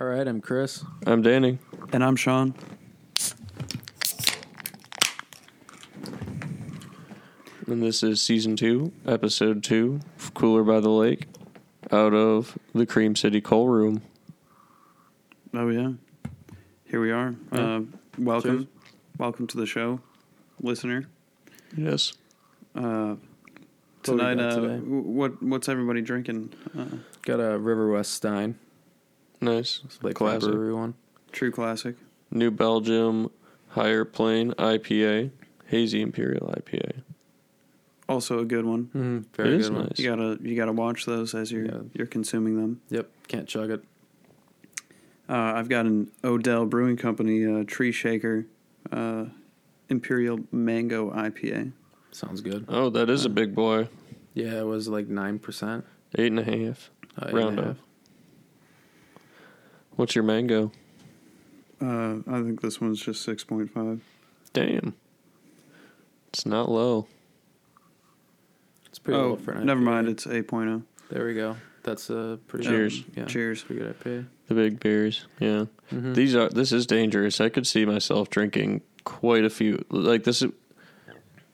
All right, I'm Chris. I'm Danny. And I'm Sean. And this is season two, episode two, of Cooler by the Lake, out of the Cream City Coal Room. Oh yeah, here we are. Yeah. Uh, welcome, Cheers. welcome to the show, listener. Yes. Uh, tonight, uh, today? w- what what's everybody drinking? Uh, Got a Riverwest Stein, Nice. Lake Classic. Brewery one. true classic. New Belgium Higher Plane IPA, Hazy Imperial IPA. Also a good one. Mm-hmm. Very It good one. nice. You gotta you gotta watch those as you're Yeah. you're consuming them. Yep, can't chug it. Uh, I've got an Odell Brewing Company uh, Tree Shaker uh, Imperial Mango IPA. Sounds good. Oh, that is a big boy. Yeah, it was like nine percent. Eight and a half. Uh, Round and a up. half. What's your mango? Uh, I think this one's just six point five. Damn. It's not low. It's pretty Oh, low for an never IPA. mind. It's eight oh. There we go. That's a pretty Cheers. Good, yeah, Cheers. Pretty good IPA. The big beers. Yeah. Mhm. These are this is dangerous. I could see myself drinking quite a few. Like this is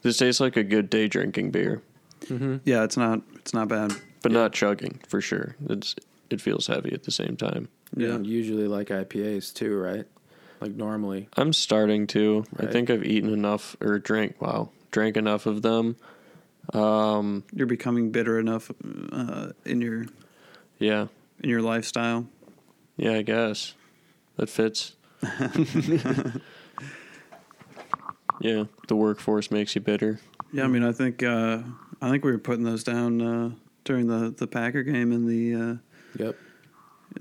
this tastes like a good day drinking beer, Mhm. Yeah, it's not it's not bad. but Yeah. not chugging for sure. It's it feels heavy at the same time. You Yeah. don't usually like IPAs too, right? Like normally. I'm starting to. I think I've eaten enough or drank. Wow, drank enough of them. Um, You're becoming bitter enough uh, in your yeah, in your lifestyle. yeah. I guess that fits. yeah, the workforce makes you bitter. Yeah, I mean, I think uh, I think we were putting those down uh, during the, the Packer game and the uh, Yep.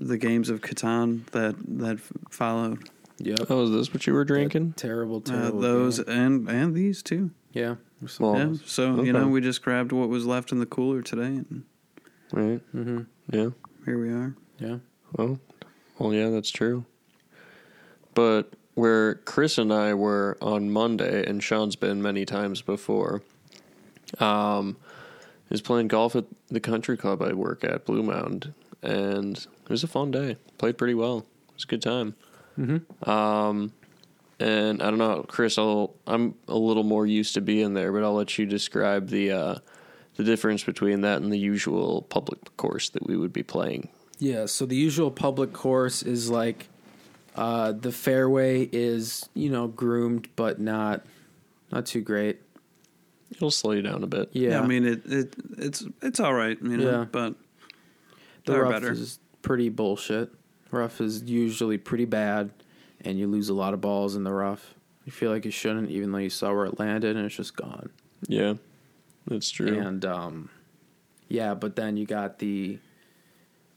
The games of Catan that that followed. Yep. Oh, is this what you were drinking? Terrible, Uh, terrible. those game. and and these too. Yeah. Well, yeah. So okay. you know, we just grabbed what was left in the cooler today, and right. Mm-hmm. Yeah. here we are. Yeah. Well, well, yeah, that's true. But where Chris and I were on Monday, and Sean's been many times before, um, is playing golf at the country club I work at, Blue Mound, and it was a fun day. Played pretty well. It was a good time. Mm-hmm. Um, and I don't know, Chris. I'll, I'm a little more used to being there, but I'll let you describe the uh, the difference between that and the usual public course that we would be playing. Yeah, so the usual public course is like uh, the fairway is you know groomed but not not too great. It'll slow you down a bit. Yeah, I mean, it, it it's it's all right, you know, Yeah. but the they're rough better. is pretty bullshit. Rough is usually pretty bad, and you lose a lot of balls in the rough. You feel like you shouldn't, even though you saw where it landed and it's just gone. Yeah, that's true. And um, yeah, but then you got the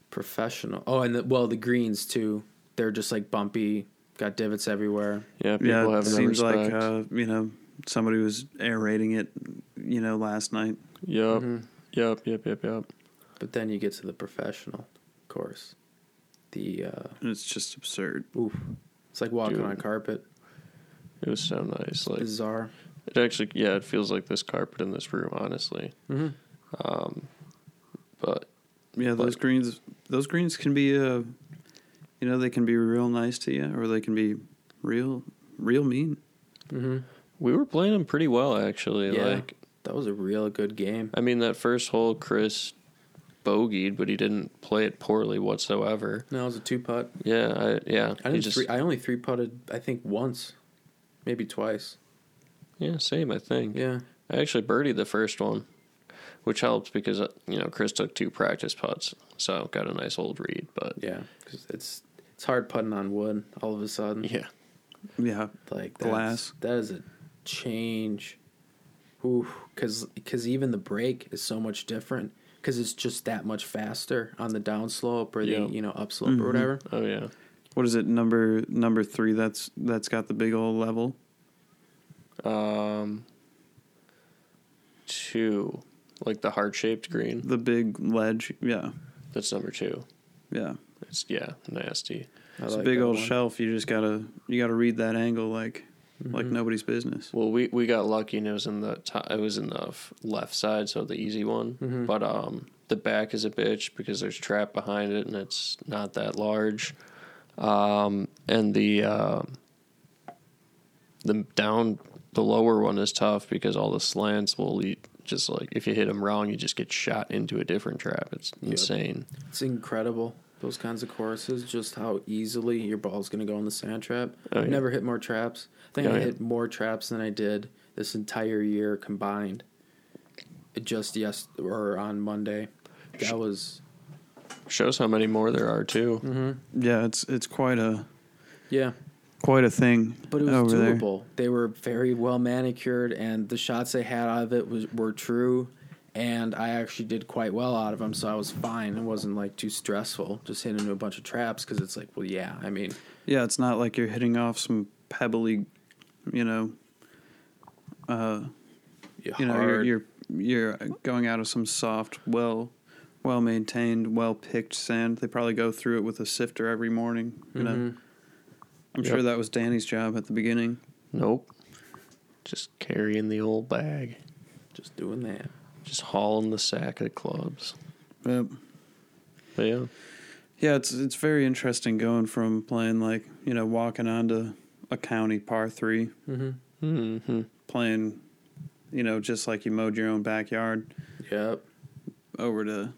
professional. Oh, and the, well, the greens too. They're just like bumpy, got divots everywhere. yeah, people yeah, have it seems respect. like uh, you know somebody was aerating it, you know, last night. yep, Mhm. yep, yep, yep, yep. But then you get to the professional course. The uh, it's just absurd. oof, it's like walking Dude. on carpet. It was so nice. Like Bizarre. it actually, yeah, it feels like this carpet in this room, honestly. Mm-hmm. Um, but Yeah, those But- greens those greens can be uh you know, they can be real nice to you or they can be real real mean. Mm-hmm. we were playing them pretty well, actually. Yeah. Like, That was a real good game. I mean, that first hole, Chris bogeyed, but he didn't play it poorly whatsoever. No, it was a two putt. Yeah, I, yeah, I didn't. just, three, I only three putted. I think once, maybe twice. yeah, same. I think. Yeah. I actually birdied the first one, which helped because uh, you know Chris took two practice putts, so got a nice old read. But Yeah. Because it's it's hard putting on wood all of a sudden. yeah, Yeah. Like Glass. that's- That is a change. Ooh, because even the break is so much different. Because it's just that much faster on the downslope or the Yeah. you know upslope Mhm. or whatever. oh yeah, What is it, number number three that's that's got the big old level? um, two, like the heart shaped green. The big ledge. Yeah. That's number two. Yeah. It's yeah, nasty. I It's like a big old one. shelf. You just gotta you gotta read that angle like like Mhm. nobody's business. Well, we we got lucky and it was in the top, it was in the left side, so the easy one. Mhm. But um, the back is a bitch because there's trap behind it and it's not that large. Um, and the uh, the down the lower one is tough because all the slants will eat, just like if you hit them wrong, you just get shot into a different trap. It's Yep. insane. It's incredible. Those kinds of courses, just how easily your ball's going to go in the sand trap. Oh, I've yeah. never hit more traps. I think Oh, I yeah. hit more traps than I did this entire year combined. Just yes, or on Monday. That was Shows how many more there are too. Mm-hmm. Yeah, it's it's quite a yeah, quite a thing but it was over there. doable. They were very well manicured, and the shots they had out of it was were true. And I actually did quite well out of them, so I was fine. It wasn't like too stressful. Just hitting into a bunch of traps because it's like, well, yeah. I mean, Yeah, it's not like you're hitting off some pebbly, you know, uh, you you know, hard. you're, you're you're going out of some soft, well, well maintained, well picked sand. They probably go through it with a sifter every morning. You know, Mhm. I'm Yep. sure that was Danny's job at the beginning. Nope. Just carrying the old bag. just doing that. Just hauling the sack of clubs. Yep. But yeah. Yeah, it's it's very interesting going from playing like you know walking onto a county par three, Mm-hmm. hmm playing, you know, just like you mowed your own backyard, Yep. over to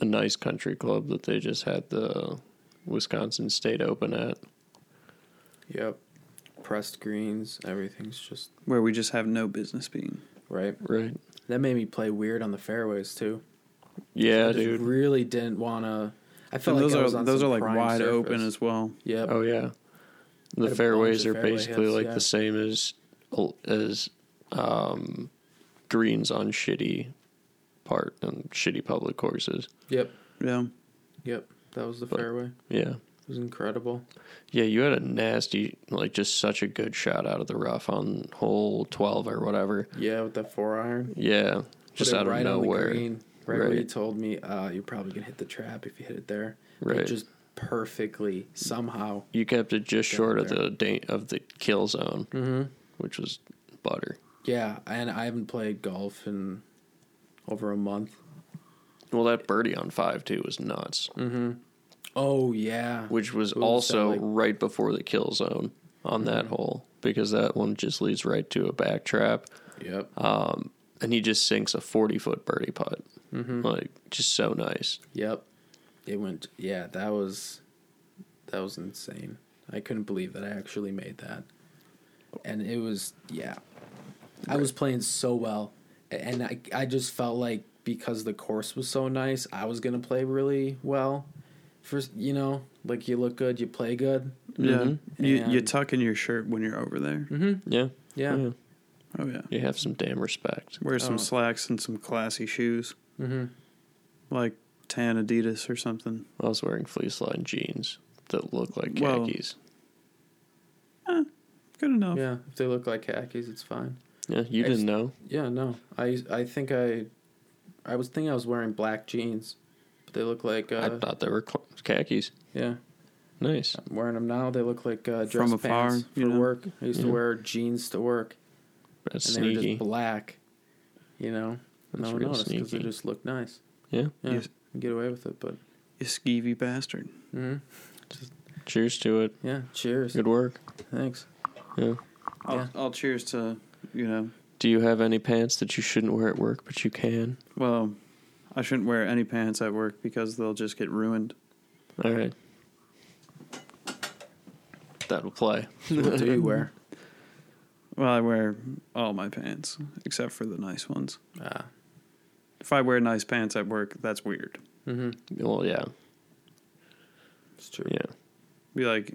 A nice country club that they just had the Wisconsin State Open at. Yep. Pressed greens. Everything's just where we just have no business being. right. Right. That made me play weird on the fairways too. Yeah, I just dude. Really didn't want to. I felt And like those I was are on those are like wide surface. open as well. Yeah. Oh yeah. The fairways are fairway basically hits, like yeah. the same as as um, greens on shitty part and shitty public courses. Yep. Yeah. Yep. That was the But- fairway. Yeah. It was incredible. Yeah, you had a nasty, like just such a good shot out of the rough on hole 12 or whatever. Yeah, with that four iron. Yeah, just out of right the nowhere. green. Right, where you told me uh, you're probably gonna hit the trap if you hit it there. Right. It just perfectly somehow. You kept it just short of the da- of the kill zone, Mm-hmm. which was butter. Yeah, and I haven't played golf in over a month. Well, that birdie on five too was nuts, Mm-hmm. Oh yeah. which was Ooh, also like- right before the kill zone on that Mhm. hole because that one just leads right to a back trap, Yep. um, and he just sinks a forty foot birdie putt, Mm-hmm. like just so nice. Yep. It went yeah, that was that was insane. I couldn't believe that I actually made that. And it was yeah. I was playing so well and I I just felt like because the course was so nice, I was going to play really well. First, you know, like you look good, you play good. Yeah. Mhm. You you tuck in your shirt when you're over there. Mhm. Yeah, Yeah. Oh yeah. You have some damn respect. Wear some Oh. slacks and some classy shoes, Mm-hmm. like tan Adidas or something. I was wearing fleece line jeans that look like khakis. Well, khakis. Good enough. Yeah, if they look like khakis, it's fine. Yeah, you I didn't just- know. Yeah, no. I I think I I was thinking I was wearing black jeans, but they look like uh, I thought they were cl- khakis. yeah. Nice. I'm wearing them now. They look like uh, dress From afar, pants for you know? work. I used to Yeah. wear jeans to work, That's and they were sneaky. just black. You know, That's no one real noticed because they sneaky. just look nice. Yeah. Yeah, Yes. get away with it, but You skeevy bastard. hmm Cheers to it. yeah. Cheers. Good work. Thanks. Yeah. I'll, Yeah. I'll cheers to, you know, Do you have any pants that you shouldn't wear at work, but you can? well, I shouldn't wear any pants at work because they'll just get ruined. All right. That'll play. What do you wear? Well, I wear all my pants except for the nice ones. Ah. If I wear nice pants at work, that's weird. Mm-hmm. Well, yeah. It's true. Yeah. Be like,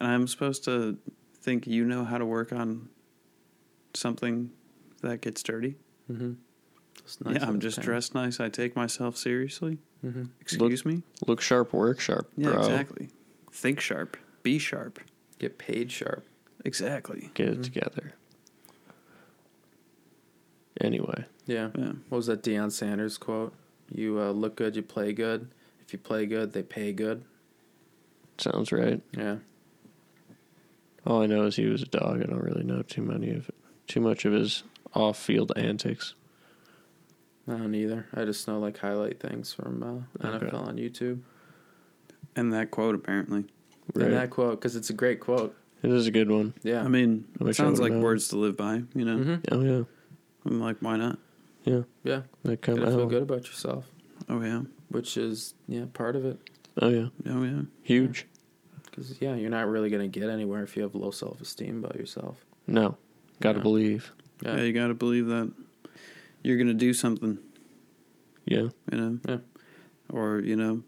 and I'm supposed to think you know how to work on something that gets dirty. Mm-hmm. Yeah, I'm just dressed nice. I take myself seriously. Mm-hmm. Excuse me. Look sharp, work sharp, Yeah, bro. exactly. Think sharp. Be sharp. Get paid sharp. Exactly. Get it Mhm. together. Anyway, Yeah. Yeah. What was that Deion Sanders quote? You uh, look good, you play good. If you play good, they pay good. sounds right. Yeah. All I know is he was a dog. I don't really know too many of too much of his off-field antics. I don't either. I just know like highlight things from uh, Okay. NFL on YouTube. And that quote apparently. Right. And that quote, because it's a great quote. It is a good one. Yeah. I mean, I it sounds like would've known. words to live by. You know, hmm Oh yeah, I'm like, why not? yeah. Yeah. That come Gotta feel good about yourself, Oh yeah, which is yeah part of it. Oh yeah, oh yeah. huge. Because yeah, you're not really gonna get anywhere if you have low self esteem about yourself. No, got to Yeah. believe. Yeah. Yeah, you got to believe that you're gonna do something. Yeah, You know, Yeah. or you know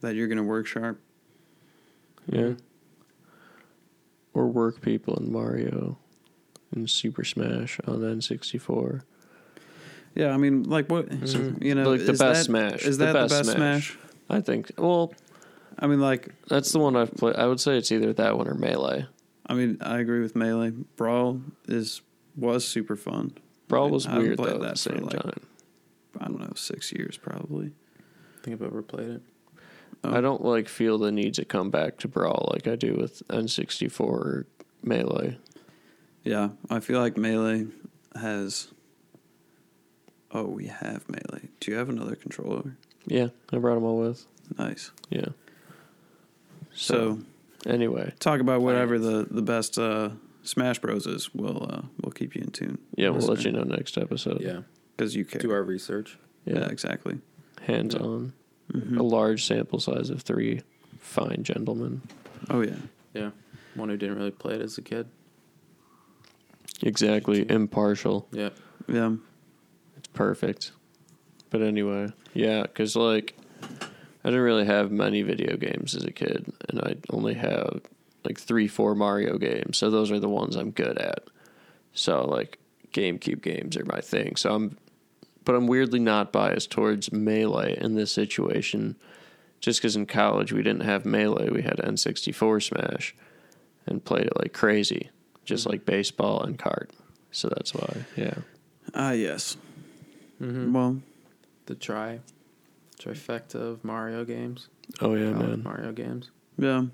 that you're gonna work sharp. yeah. Or work people in Mario, and Super Smash on N64. Yeah, I mean, like what Mhm. you know, Like the best that- Smash. Is The that best the best Smash. Smash? I think. Well, I mean, like, that's the one I've played. I would say it's either that one or Melee. I mean, I agree with melee. Brawl is was super fun. Brawl was I haven't weird played though at that the for, same like, time. I don't know, six years probably. I think I've ever played it. Oh. I don't like feel the need to come back to Brawl like I do with N64 or Melee. Yeah, I feel like melee has. Oh, we have melee. Do you have another controller? Yeah, I brought them all with. Nice. Yeah. So, Anyway, talk about whatever the the best uh, Smash Broses. We'll uh, we'll keep you in tune. yeah, we'll let you know next episode. Yeah. because you care. Do our research. yeah. Yeah, exactly. hands on. Mhm. A large sample size of three fine gentlemen. Oh yeah. Yeah. One who didn't really play it as a kid. Exactly, impartial. Yeah. Yeah. It's perfect. But anyway, yeah, because like I didn't really have many video games as a kid, and I only have like three, four Mario games. So those are the ones I'm good at. So like GameCube games are my thing. So I'm, but I'm weirdly not biased towards Melee in this situation, just because in college we didn't have Melee, we had N64 Smash, and played it like crazy, just like baseball and card. So that's why, yeah. Ah yes. Mm-hmm. Well, The tri trifecta of Mario games. Oh yeah, Call it man. Mario games. yeah.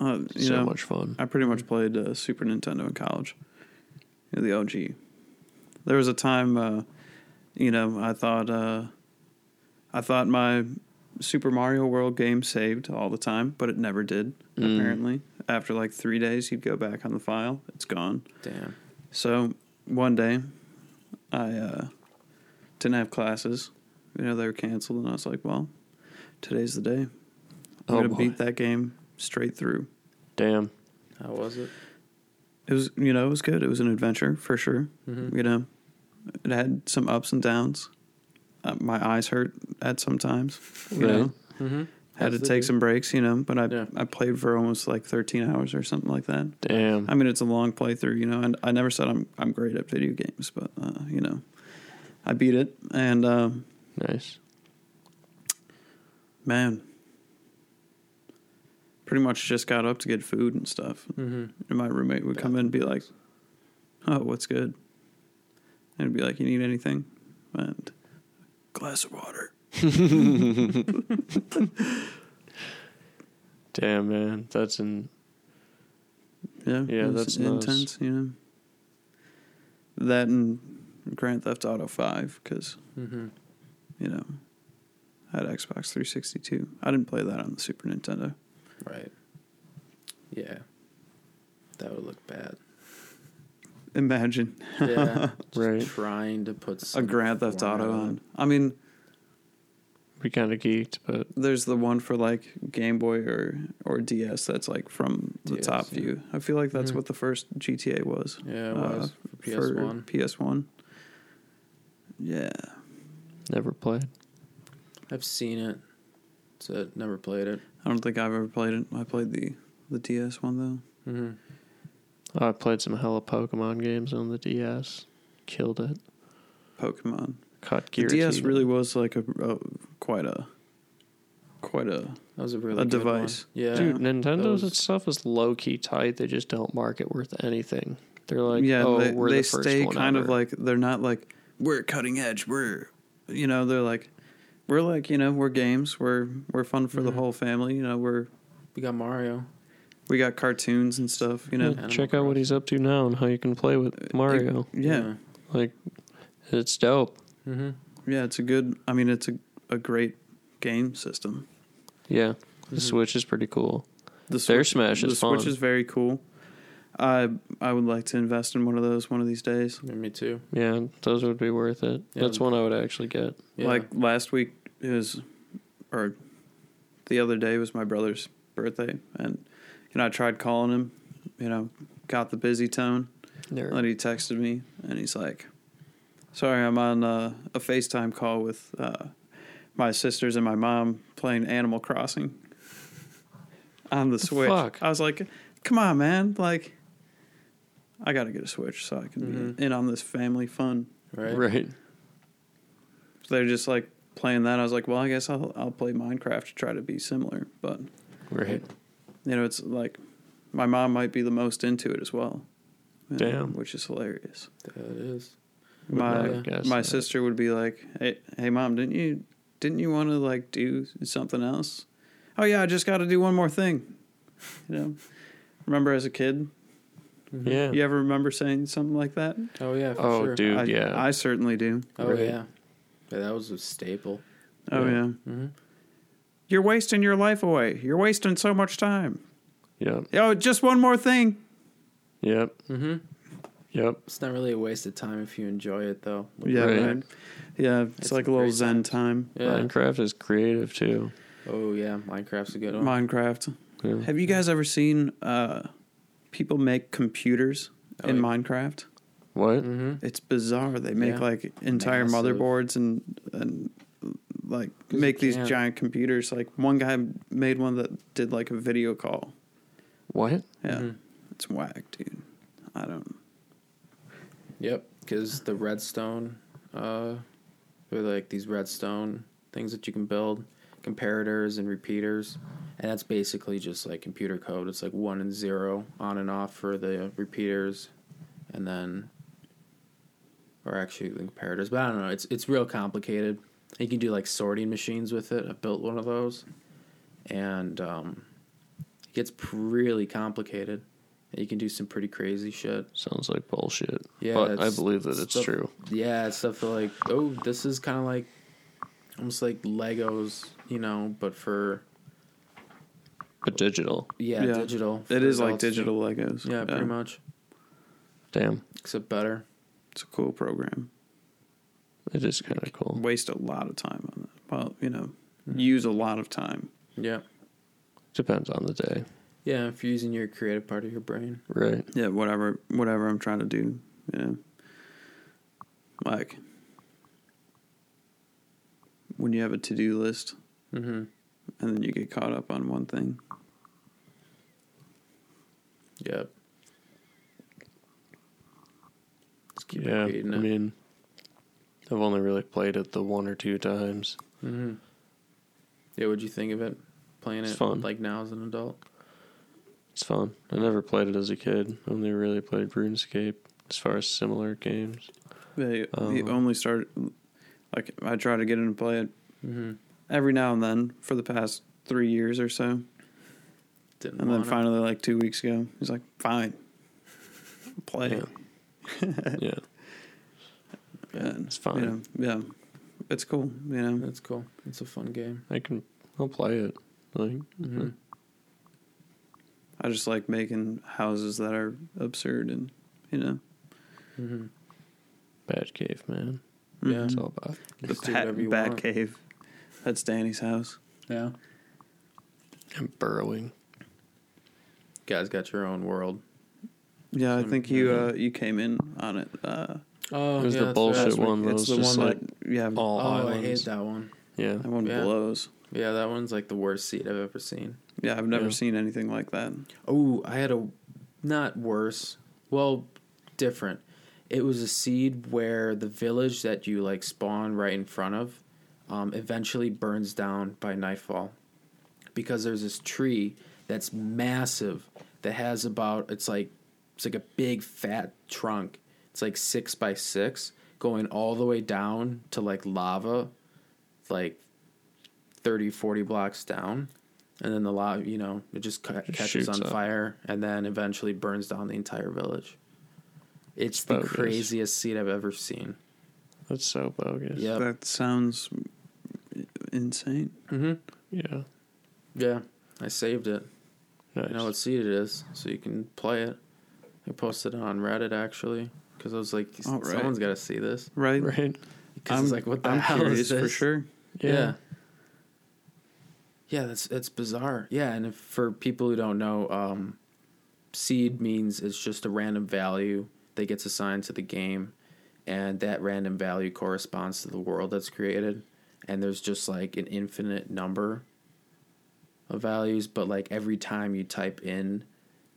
Uh, you so know, much fun. I pretty much played uh, Super Nintendo in college. You know, the OG. There was a time, uh, you know, I thought, uh, I thought my Super Mario World game saved all the time, but it never did. Mm. Apparently, after like three days, you'd go back on the file. It's gone. Damn. So one day, I uh, didn't have classes. You know, they were canceled, and I was like, "Well, today's the day. I'm Oh, gonna boy. beat that game straight through." Damn. How was it? It was, you know, it was good. It was an adventure for sure. Mm-hmm. You know, it had some ups and downs. Uh, my eyes hurt at sometimes. You Right. know, Mm-hmm. had to take some breaks. You know, but I Yeah. I played for almost like 13 hours or something like that. Damn. I mean, it's a long playthrough, you know, and I never said I'm I'm great at video games, but uh, you know, I beat it, and um, nice. man, pretty much just got up to get food and stuff. Mm-hmm. And my roommate would come in and be like, "Oh, what's good?" And I'd be like, "You need anything?" And glass of water. Damn, man. That's in. Yeah, Yeah, that's intense. You know, that and Grand Theft Auto Five because Mm-hmm. you know I had Xbox 362. I didn't play that on the Super Nintendo. Right. Yeah. That would look bad. Imagine Yeah. Just Right. Trying to put a Grand Theft Auto on. I mean, We kind of geeked, but there's the one for like Game Boy or or DS that's like from the DS, top yeah. view. I feel like that's Mhm. what the first GTA was. Yeah, it uh, was for PS One. For PS1. Yeah. never played. I've seen it. So never played it. I don't think I've ever played it. I played the the DS one though. Mm-hmm. I played some hella Pokemon games on the DS. Killed it. Pokemon. Caught The Giratina. DS really was like a, a quite a quite a That was a really A good device. One. Yeah. Dude, Nintendo's was- stuff is low key tight. They just don't market worth anything. They're like, yeah. oh, they we're they the first stay one kind of like they're not like we're cutting edge. We're you know they're like we're like you know we're games. We're we're fun for the Mhm. whole family. You know we're we got Mario. we got cartoons and stuff. You know Yeah, check out what he's up to now and how you can play with Mario. yeah Like, it's dope. Mm-hmm. yeah it's a good. I mean it's a a great game system. Yeah, The Switch is pretty cool. The Their Smash the is Switch fun. is very cool. I I would like to invest in one of those one of these days. Yeah, me too. Yeah, those would be worth it. Yeah. That's one I would actually get. Yeah. Like last week is, or the other day was my brother's birthday, and you know I tried calling him, you know, got the busy tone. There. And he texted me, and he's like, "Sorry, I'm on uh, a FaceTime call with uh, my sisters and my mom playing Animal Crossing on the Switch." fuck? I was like, "Come on, man! Like, I got to get a Switch so I can Mhm. be in on this family fun." right. Right. So they're just like playing that. I was like, "Well, I guess I'll I'll play Minecraft to try to be similar." But Right. you know, it's like my mom might be the most into it as well. you know, Damn. which is hilarious. That is. My my that. sister would be like, "Hey, hey, mom, didn't you didn't you want to like do something else?" Oh yeah, I just got to do one more thing. You know, remember as a kid, Mhm. Yeah. you ever remember saying something like that? Oh yeah. For Oh, sure. dude, I, yeah. I certainly do. Oh Right. yeah. Yeah, that was a staple. Oh Yeah. yeah, Mm-hmm. you're wasting your life away. You're wasting so much time. Yep. Oh, just one more thing. Yep. Mm-hmm. Yep. It's not really a waste of time if you enjoy it though. Yeah, Right. right. Yeah, it's, It's like a a little zen time. time. Yeah. Minecraft is creative too. Oh yeah, Minecraft's a good one. Minecraft. Yeah. Have you guys ever seen uh, people make computers Oh, in yeah. Minecraft? What? Mm-hmm. It's bizarre. They make Yeah. like entire Massive. motherboards and and like 'Cause make these can't- giant computers. Like one guy made one that did like a video call. What? Yeah, Mhm. it's whack, dude. I don't. Yep, because the redstone, uh, they're like these redstone things that you can build, comparators and repeaters, and that's basically just like computer code. It's like one and zero on and off for the repeaters, and then, or actually the comparators. But I don't know. It's it's real complicated. You can do like sorting machines with it. I built one of those, and um, it gets really complicated. You can do some pretty crazy shit. Sounds like bullshit. Yeah, but I believe that it's stuff- true. Yeah, it's stuff like, oh, this is kind of like, almost like Legos, you know, but for But digital. yeah, Yeah. digital. It is for like adults, too. digital Legos. Yeah, pretty much, Damn. except better. It's a cool program. It is kind of cool. Waste a lot of time on it. Well, you know, Mm-hmm. use a lot of time. Yeah, Depends on the day. yeah. If you're using your creative part of your brain, Right. Yeah, whatever, whatever I'm trying to do. Yeah, like when you have a to do list mm-hmm. and then you get caught up on one thing. Yep. Just keep Yeah. repeating I mean, I've only really played it the one or two times. mm-hmm. Yeah, what'd you think of it? Playing It's it fun. like now as an adult. It's fun. I never played it as a kid. Only really played RuneScape as far as similar games. They, he Oh. only started like I try to get him to play it Mm-hmm. every now and then for the past three years or so, Didn't and then want it. finally, like two weeks ago, he's like, "Fine, play." Yeah. yeah. And, It's fine. You know, yeah, it's cool. You know, It's cool. It's a fun game. I can. I'll play it. Like. Mm-hmm. I just like making houses that are absurd and you know Mm-hmm. Bad cave, man. Yeah. it's all about. the Just do bat, whatever want. cave. That's Danny's house. Yeah. And burrowing. Guys got your own world. Yeah, I think you uh, you came in on it. Uh, Oh, It was the bullshit last week. one. That It's the just one like that yeah, all Oh, I islands. hate that one. Yeah. that one Yeah. blows. Yeah, that one's like the worst seed I've ever seen. Yeah, I've never Yeah. seen anything like that. Oh, I had a not worse. Well, different. It was a seed where the village that you like spawn right in front of um, eventually burns down by nightfall because there's this tree that's massive that has about it's like it's like a big fat trunk. It's like six by six going all the way down to like lava, like 30, 40 blocks down. And then the lava, you know, it just ca- Just catches on up. fire and then eventually burns down the entire village. It's the Bogus. craziest seed I've ever seen. That's so bogus. Yep. That sounds insane. Mm-hmm. Yeah. Yeah. I saved it. Nice. You know what seed it is, so you can play it. I posted it on Reddit actually because I was like, Oh, right. someone's got to see this. Right. right? Because I'm it's like, what the I'm hell is this? for sure. Yeah. Yeah, that's it's bizarre. Yeah, and if, for people who don't know, um, seed means it's just a random value that gets assigned to the game, and that random value corresponds to the world that's created. And there's just like an infinite number of values, but like every time you type in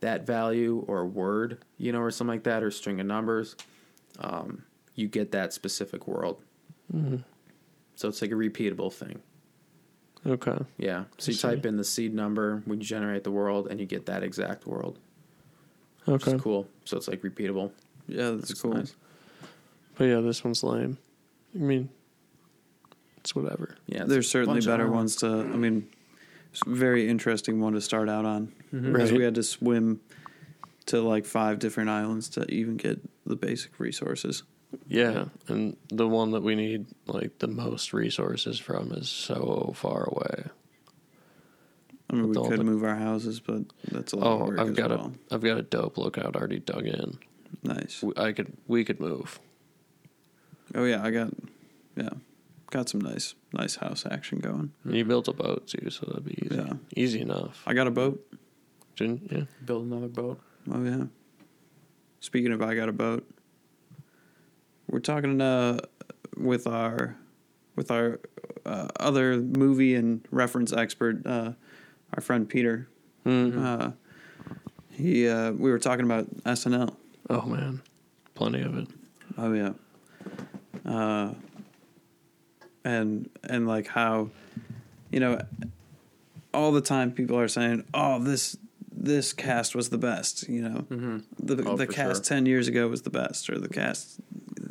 that value or a word, you know, or something like that, or string of numbers, um, you get that specific world. Mm-hmm. So it's like a repeatable thing. Okay. Yeah. So you see. type in the seed number we generate the world, and you get that exact world. Which Okay. is cool. So it's like repeatable. Yeah, that's It's cool. nice. But yeah, this one's lame. I mean, it's whatever. Yeah. it's There's certainly better ones to. I mean, it's a very interesting one to start out on Mm-hmm. Because Right. we had to swim to like five different islands to even get the basic resources. Yeah, and the one that we need like the most resources from is so far away. I mean, we With all could the- move our houses, but that's a lot of Oh, work I've got well. a I've got a dope lookout already dug in. Nice. We- I could we could move. Oh yeah, I got yeah, got some nice nice house action going. You built a boat too, so that'd be easy. Yeah. Easy enough. I got a boat. Didn't yeah. Build another boat. Oh yeah. Speaking of, I got a boat. We're talking uh, with our with our uh, other movie and reference expert, uh, our friend Peter. Mhm. Uh, he uh, we were talking about SNL. Oh man, plenty of it. Oh yeah. Uh, and and like how, you know, all the time people are saying, "Oh, this this cast was the best." You know, Mm-hmm. the Oh, the cast sure. ten years ago was the best, or the cast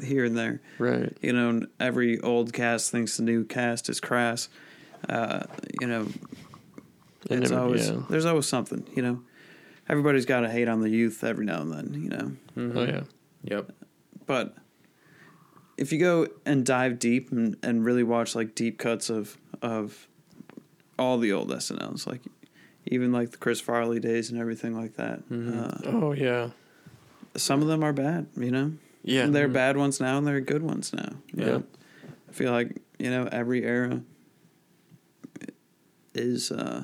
here and there. Right. You know, every old cast thinks the new cast is crass. Uh, you know, And it's it- always yeah. there's always something. You know, everybody's got to hate on the youth every now and then. You know, Mm-hmm. Oh yeah. Yep. but if you go and dive deep and, and really watch like deep cuts of of all the old SNLs, like even like the Chris Farley days and everything like that, Mhm. uh, Oh yeah. some of them are bad. You know, Yeah. And there are Mhm. bad ones now and there are good ones now. Yeah. know? I feel like you know every era is uh,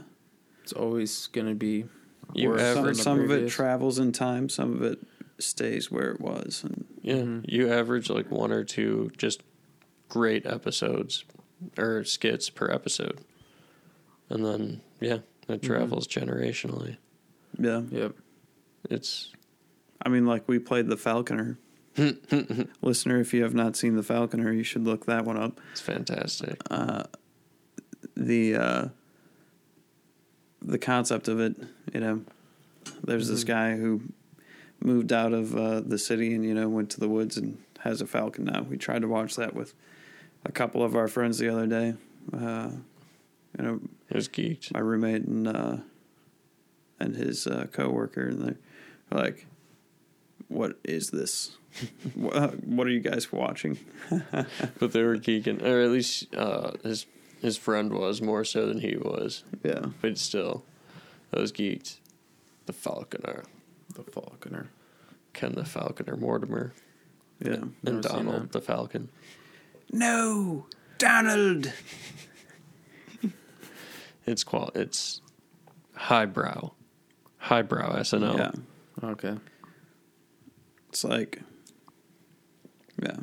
It's always gonna be. You average- some, some of it travels in time, some of it stays where it was, and Yeah, Mhm. you average like one or two just great episodes or skits per episode, and then yeah, it Mhm. travels generationally. yeah. Yep. It's I mean, like we played the Falconer. Listener, if you have not seen the Falconer, you should look that one up. it's fantastic. Uh, the uh, the concept of it, you know, there's this Mhm. guy who moved out of uh, the city and you know went to the woods and has a falcon now. We tried to watch that with a couple of our friends the other day. You know, It was geeked. my roommate and uh, and his uh, coworker, and they're like, "What is this? what, what are you guys watching?" But they were geeking, or at least uh, his his friend was more so than he was. Yeah, But still, those geeked. The Falconer, The Falconer. Ken the Falconer, Mortimer, yeah. and Never Donald the Falcon. No, Donald. It's qual. It's highbrow, highbrow SNL. Yeah, Okay. it's like, yeah,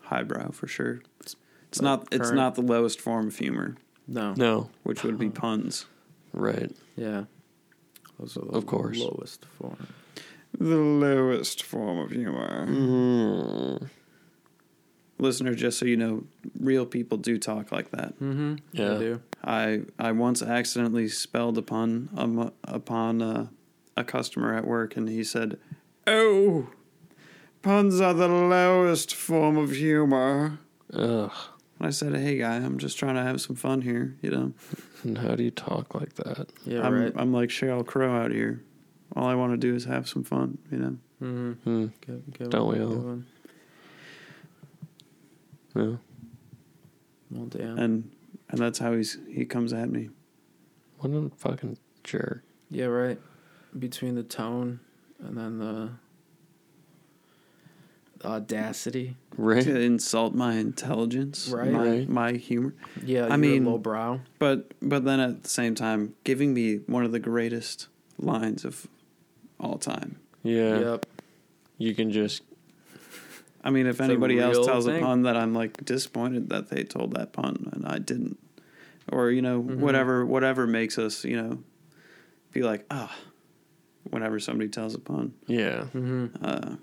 highbrow for sure. It's, it's Like not. It's current- not the lowest form of humor, No. No, which would be puns. right. Yeah. Those are the Of course. lowest form. The lowest form of humor. Mm, Listener, just so you know, real people do talk like that. Mm-hmm. Yeah. I do. I I once accidentally spelled upon um, upon uh, a customer at work, and he said, "Oh, puns are the lowest form of humor." ugh. And I said, "Hey, guy, I'm just trying to have some fun here. You know, And how do you talk like that? Yeah. I'm right. I'm like Sheryl Crow out here. All I want to do is have some fun. You know." mm-hmm. Hmm. Good, good Don't one, we all? good one. Yeah. Well, damn. And and that's how he's he comes at me. What a fucking jerk. Yeah, right. Between the tone and then the audacity. Right? To insult my intelligence, Right. My, Right. my humor. Yeah, I I mean- mean, lowbrow. But but then at the same time, giving me one of the greatest lines of all time. Yeah. Yep. You can just I mean, if It's anybody else tells a pun that I'm like disappointed that they told that pun and I didn't, or you know Mhm. whatever whatever makes us you know be like ah, whenever somebody tells a pun, yeah. hmm uh,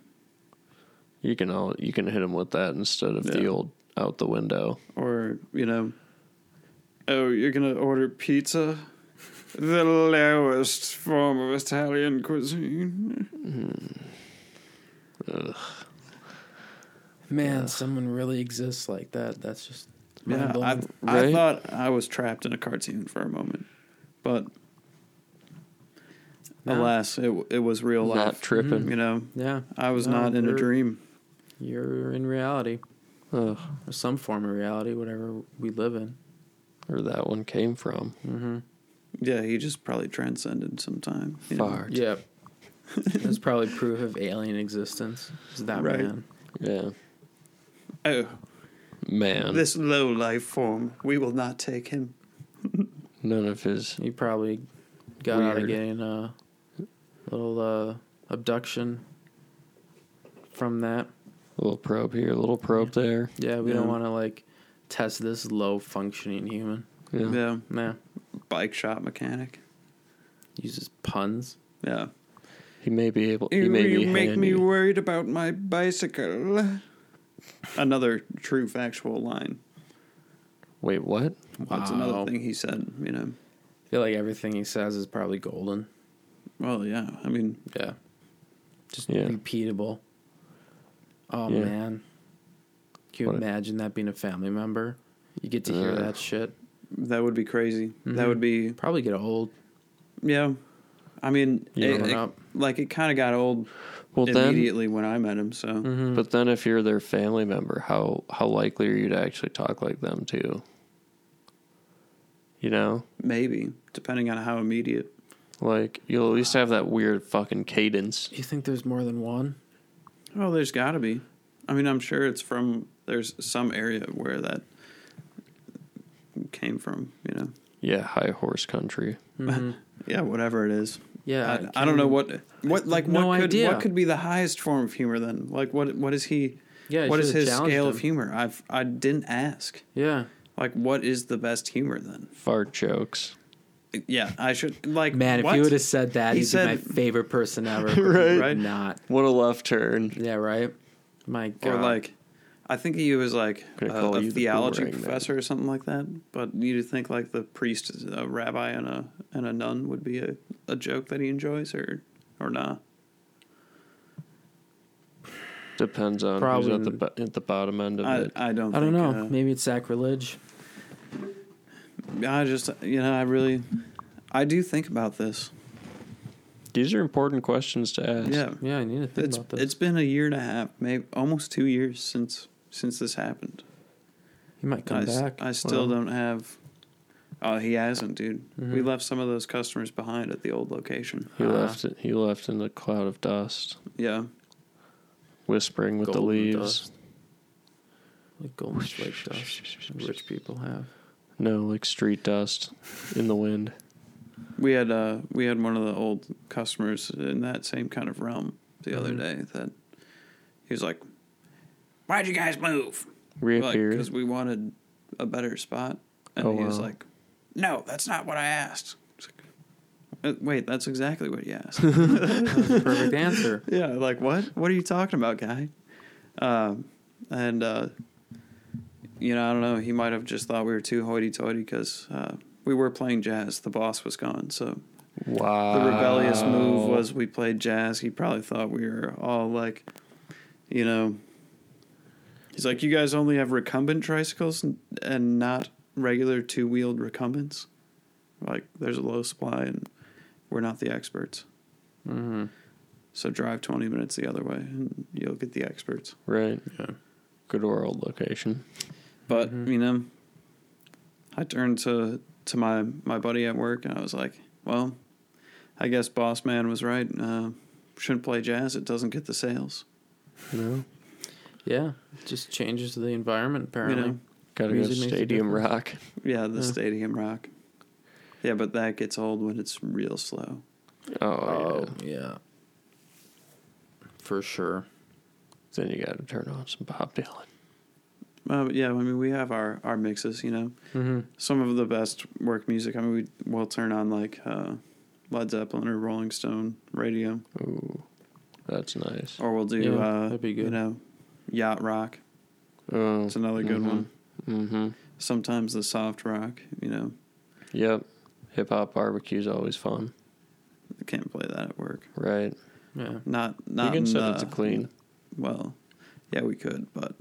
You can all you can hit them with that instead of the old out the window. or you know, oh you're gonna order pizza, the lowest form of Italian cuisine. Ugh. Man, someone really exists like that. That's just Yeah, mind-blowing. I I thought I was trapped in a cartoon for a moment, but No. alas, it it was real Not life. tripping. You know, yeah, I was No, not in a dream. you're in reality Ugh. or some form of reality, whatever we live in. or that one came from. hmm Yeah, he just probably transcended some time. you know? Yep. That's probably proof of alien existence. Is that Right. man? Yeah. Oh, Man. this low life form, we will not take him. None of his He probably got out of getting a little uh, abduction from that. little probe here, a little probe there. Yeah, we Yeah. don't want to like test this low functioning human. Yeah. Yeah, Nah, bike shop mechanic. uses puns. Yeah, He may be able he may be handy. worried about my bicycle. Another true factual line. Wait, what? That's Wow. another thing he said. You know. I feel like everything he says is probably golden. Well, yeah. I mean, Yeah. Just Yeah. repeatable. Oh Yeah. man. Can you What- imagine that being a family member? You get to hear Ugh. that shit. that would be crazy. That Mhm. would be Probably get old. yeah. I mean, it, it- like it kind of got old Well then immediately when I met him. So Mhm. but then if you're their family member, how how likely are you to actually talk like them too? You know? maybe depending on how immediate. Like you'll at least have that weird fucking cadence. you think there's more than one? Oh, there's got to be. I mean, I'm sure it's from there's some area where that came from. You know, Yeah, high horse country. Mhm. yeah, whatever it is. Yeah. I, I don't know what what like no what could idea. what could be the highest form of humor then? Like what what is he? Yeah. what is his scale him. of humor? I've I didn't ask. Yeah. Like what is the best humor then? Fart jokes. Yeah, I should like Man, if you would have said that, He he'd said- be my favorite person ever. Right. Right. Not. What a left turn. Yeah. Right. My God. or like I think he was like a, a you the theology man. professor or something like that. But you'd think like the priest, a rabbi, and a and a nun would be a, a joke that he enjoys, or or not. Depends on Probably who's at the n- bo- at the bottom end of I it. I don't. I don't think, know. uh, Maybe it's sacrilege. I just you know I really I do think about this. These are important questions to ask. Yeah, Yeah, I need to think it's about this. it's been a year and a half, maybe almost two years since since this happened. he might come I, s- back. I still Well, don't have. Oh, he hasn't, dude. We Mhm. left some of those customers behind at the old location. He Ah. left it. He left in a cloud of dust, Yeah, whispering with the leaves. dust. Like golden flake dust. Rich people have. No, like street dust in the wind. we had uh we had one of the old customers in that same kind of realm the other Mhm. day that he was like, "Why'd you guys move?" Like, Reappeared. because we wanted a better spot, and Oh, he was wow. like, "No, that's not what I asked." It's like, "Uh, Wait, that's exactly what he asked. Perfect answer. yeah, like what? What are you talking about, guy? Um, and uh, you know, I don't know. He might have just thought we were too hoity-toity because uh, we were playing jazz. The boss was gone, so wow. the rebellious move was we played jazz. He probably thought we were all like, you know. He's like, you guys only have recumbent tricycles and, and not regular two-wheeled recumbents. Like, there's a low supply, and we're not the experts. Mm-hmm. So drive 20 minutes the other way, and you'll get the experts. right. Yeah. Good world location. But Mhm. you know, I turned to to my my buddy at work, and I was like, "Well, I guess Boss Man was right. Uh, shouldn't play jazz. It doesn't get the sales. You know, Yeah, it just changes the environment. Apparently, You know? gotta go Music makes a stadium difference. rock. Yeah, the Yeah. stadium rock. Yeah, but that gets old when it's real slow. Oh, Oh yeah. yeah, for sure. Then you gotta turn on some Bob Dylan. Uh, but yeah, I mean, we have our, our mixes, you know. Mm-hmm. Some of the best work music. I mean, we, we'll turn on like uh, Led Zeppelin or Rolling Stone radio, Ooh, that's nice. or we'll do, Yeah, uh, that'd be good. you good. know, Yacht Rock. Oh, It's another good one. Mm-hmm. Sometimes the soft rock, you know. Yep. Hip hop barbecue's always fun, I can't play that at work. right? Yeah, Not, not you can in set it to clean. Well, yeah, we could, but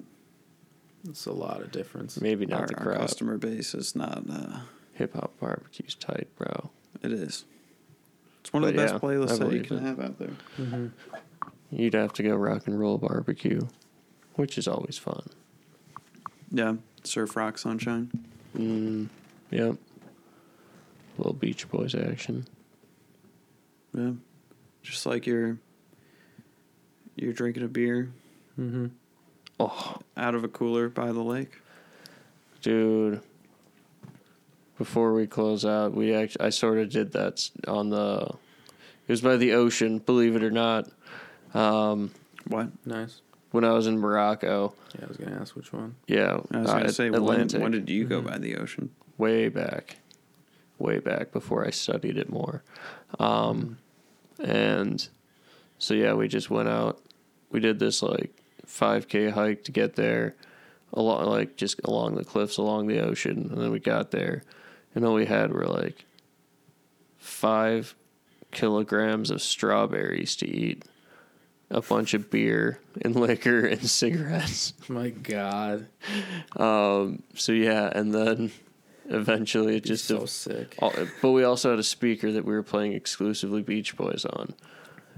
it's a lot of difference. Maybe not our, the our customer base is not. Uh, Hip hop barbecue's tight, bro. it is. It's one of the best yeah, I playlists that you can it. have out there. Mm-hmm. You'd have to go rock and roll barbecue, which is always fun. Yeah, surf rock sunshine. Mm, yep. little Beach Boys action. Yeah, just like you're you're drinking a beer Mm-hmm. Oh, out of a cooler by the lake. dude. Before we close out, we actually I sort of did that on the. It was by the ocean, believe it or not. Um, What? Nice. When I was in Morocco, Yeah, I was gonna ask which one. yeah, I was uh, gonna say, when, Atlantic. when did you go Mhm. by the ocean? way back, way back before I studied it more. Um, and so yeah, we just went out. We did this like 5k hike to get there, along like just along the cliffs along the ocean, and then we got there, and all we had were like five kilograms of strawberries to eat, a bunch of beer and liquor and cigarettes. My God, Um, so yeah, and then eventually it just so sick. all- but we also had a speaker that we were playing exclusively Beach Boys on.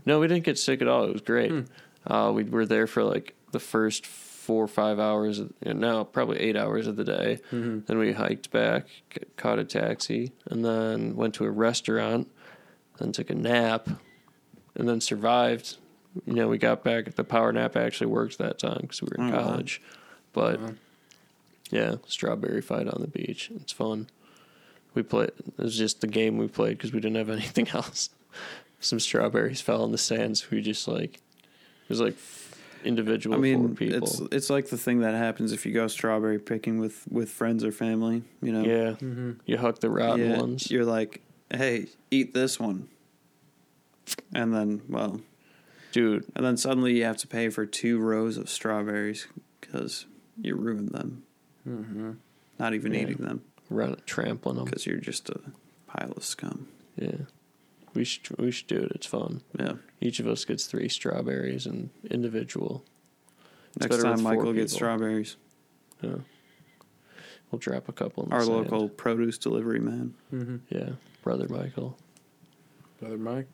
No, we didn't get sick at all. It was great. Hmm. Uh, we were there for like the first four or five hours, and now probably eight hours of the day. Mm-hmm. Then we hiked back, c- caught a taxi, and then went to a restaurant. Then took a nap, and then survived. You know, we got back. At the power nap actually worked that time because we were in wow. college. But Wow. yeah, strawberry fight on the beach. It's fun. We played. It was just the game we played because we didn't have anything else. Some strawberries fell in the sands. We just like it was like individual I mean, people. it's it's like the thing that happens if you go strawberry picking with with friends or family. You know, yeah, Mm-hmm. you huck the rotten Yeah, ones. You're like, hey, eat this one, and then well, Dude, and then suddenly you have to pay for two rows of strawberries because you ruined them. Mm-hmm. Not even Yeah. eating them run trampling them. because you're just a pile of scum. Yeah, we should we should do it. It's fun. Yeah. Each of us gets three strawberries and individual. It's Next time four Michael gets strawberries, Yeah, we'll drop a couple. In the our sand. local produce delivery man, Mm-hmm. Yeah, brother Michael. Brother Mike.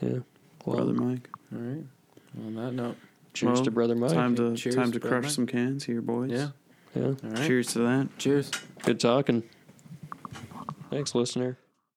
Yeah, well, brother Mike. All right. On that note, cheers Well, to brother Mike. Time to Cheers, time to crush Mike. some cans here, boys. yeah. Yeah, All right. Cheers to that. Cheers. good talking. Thanks, listener.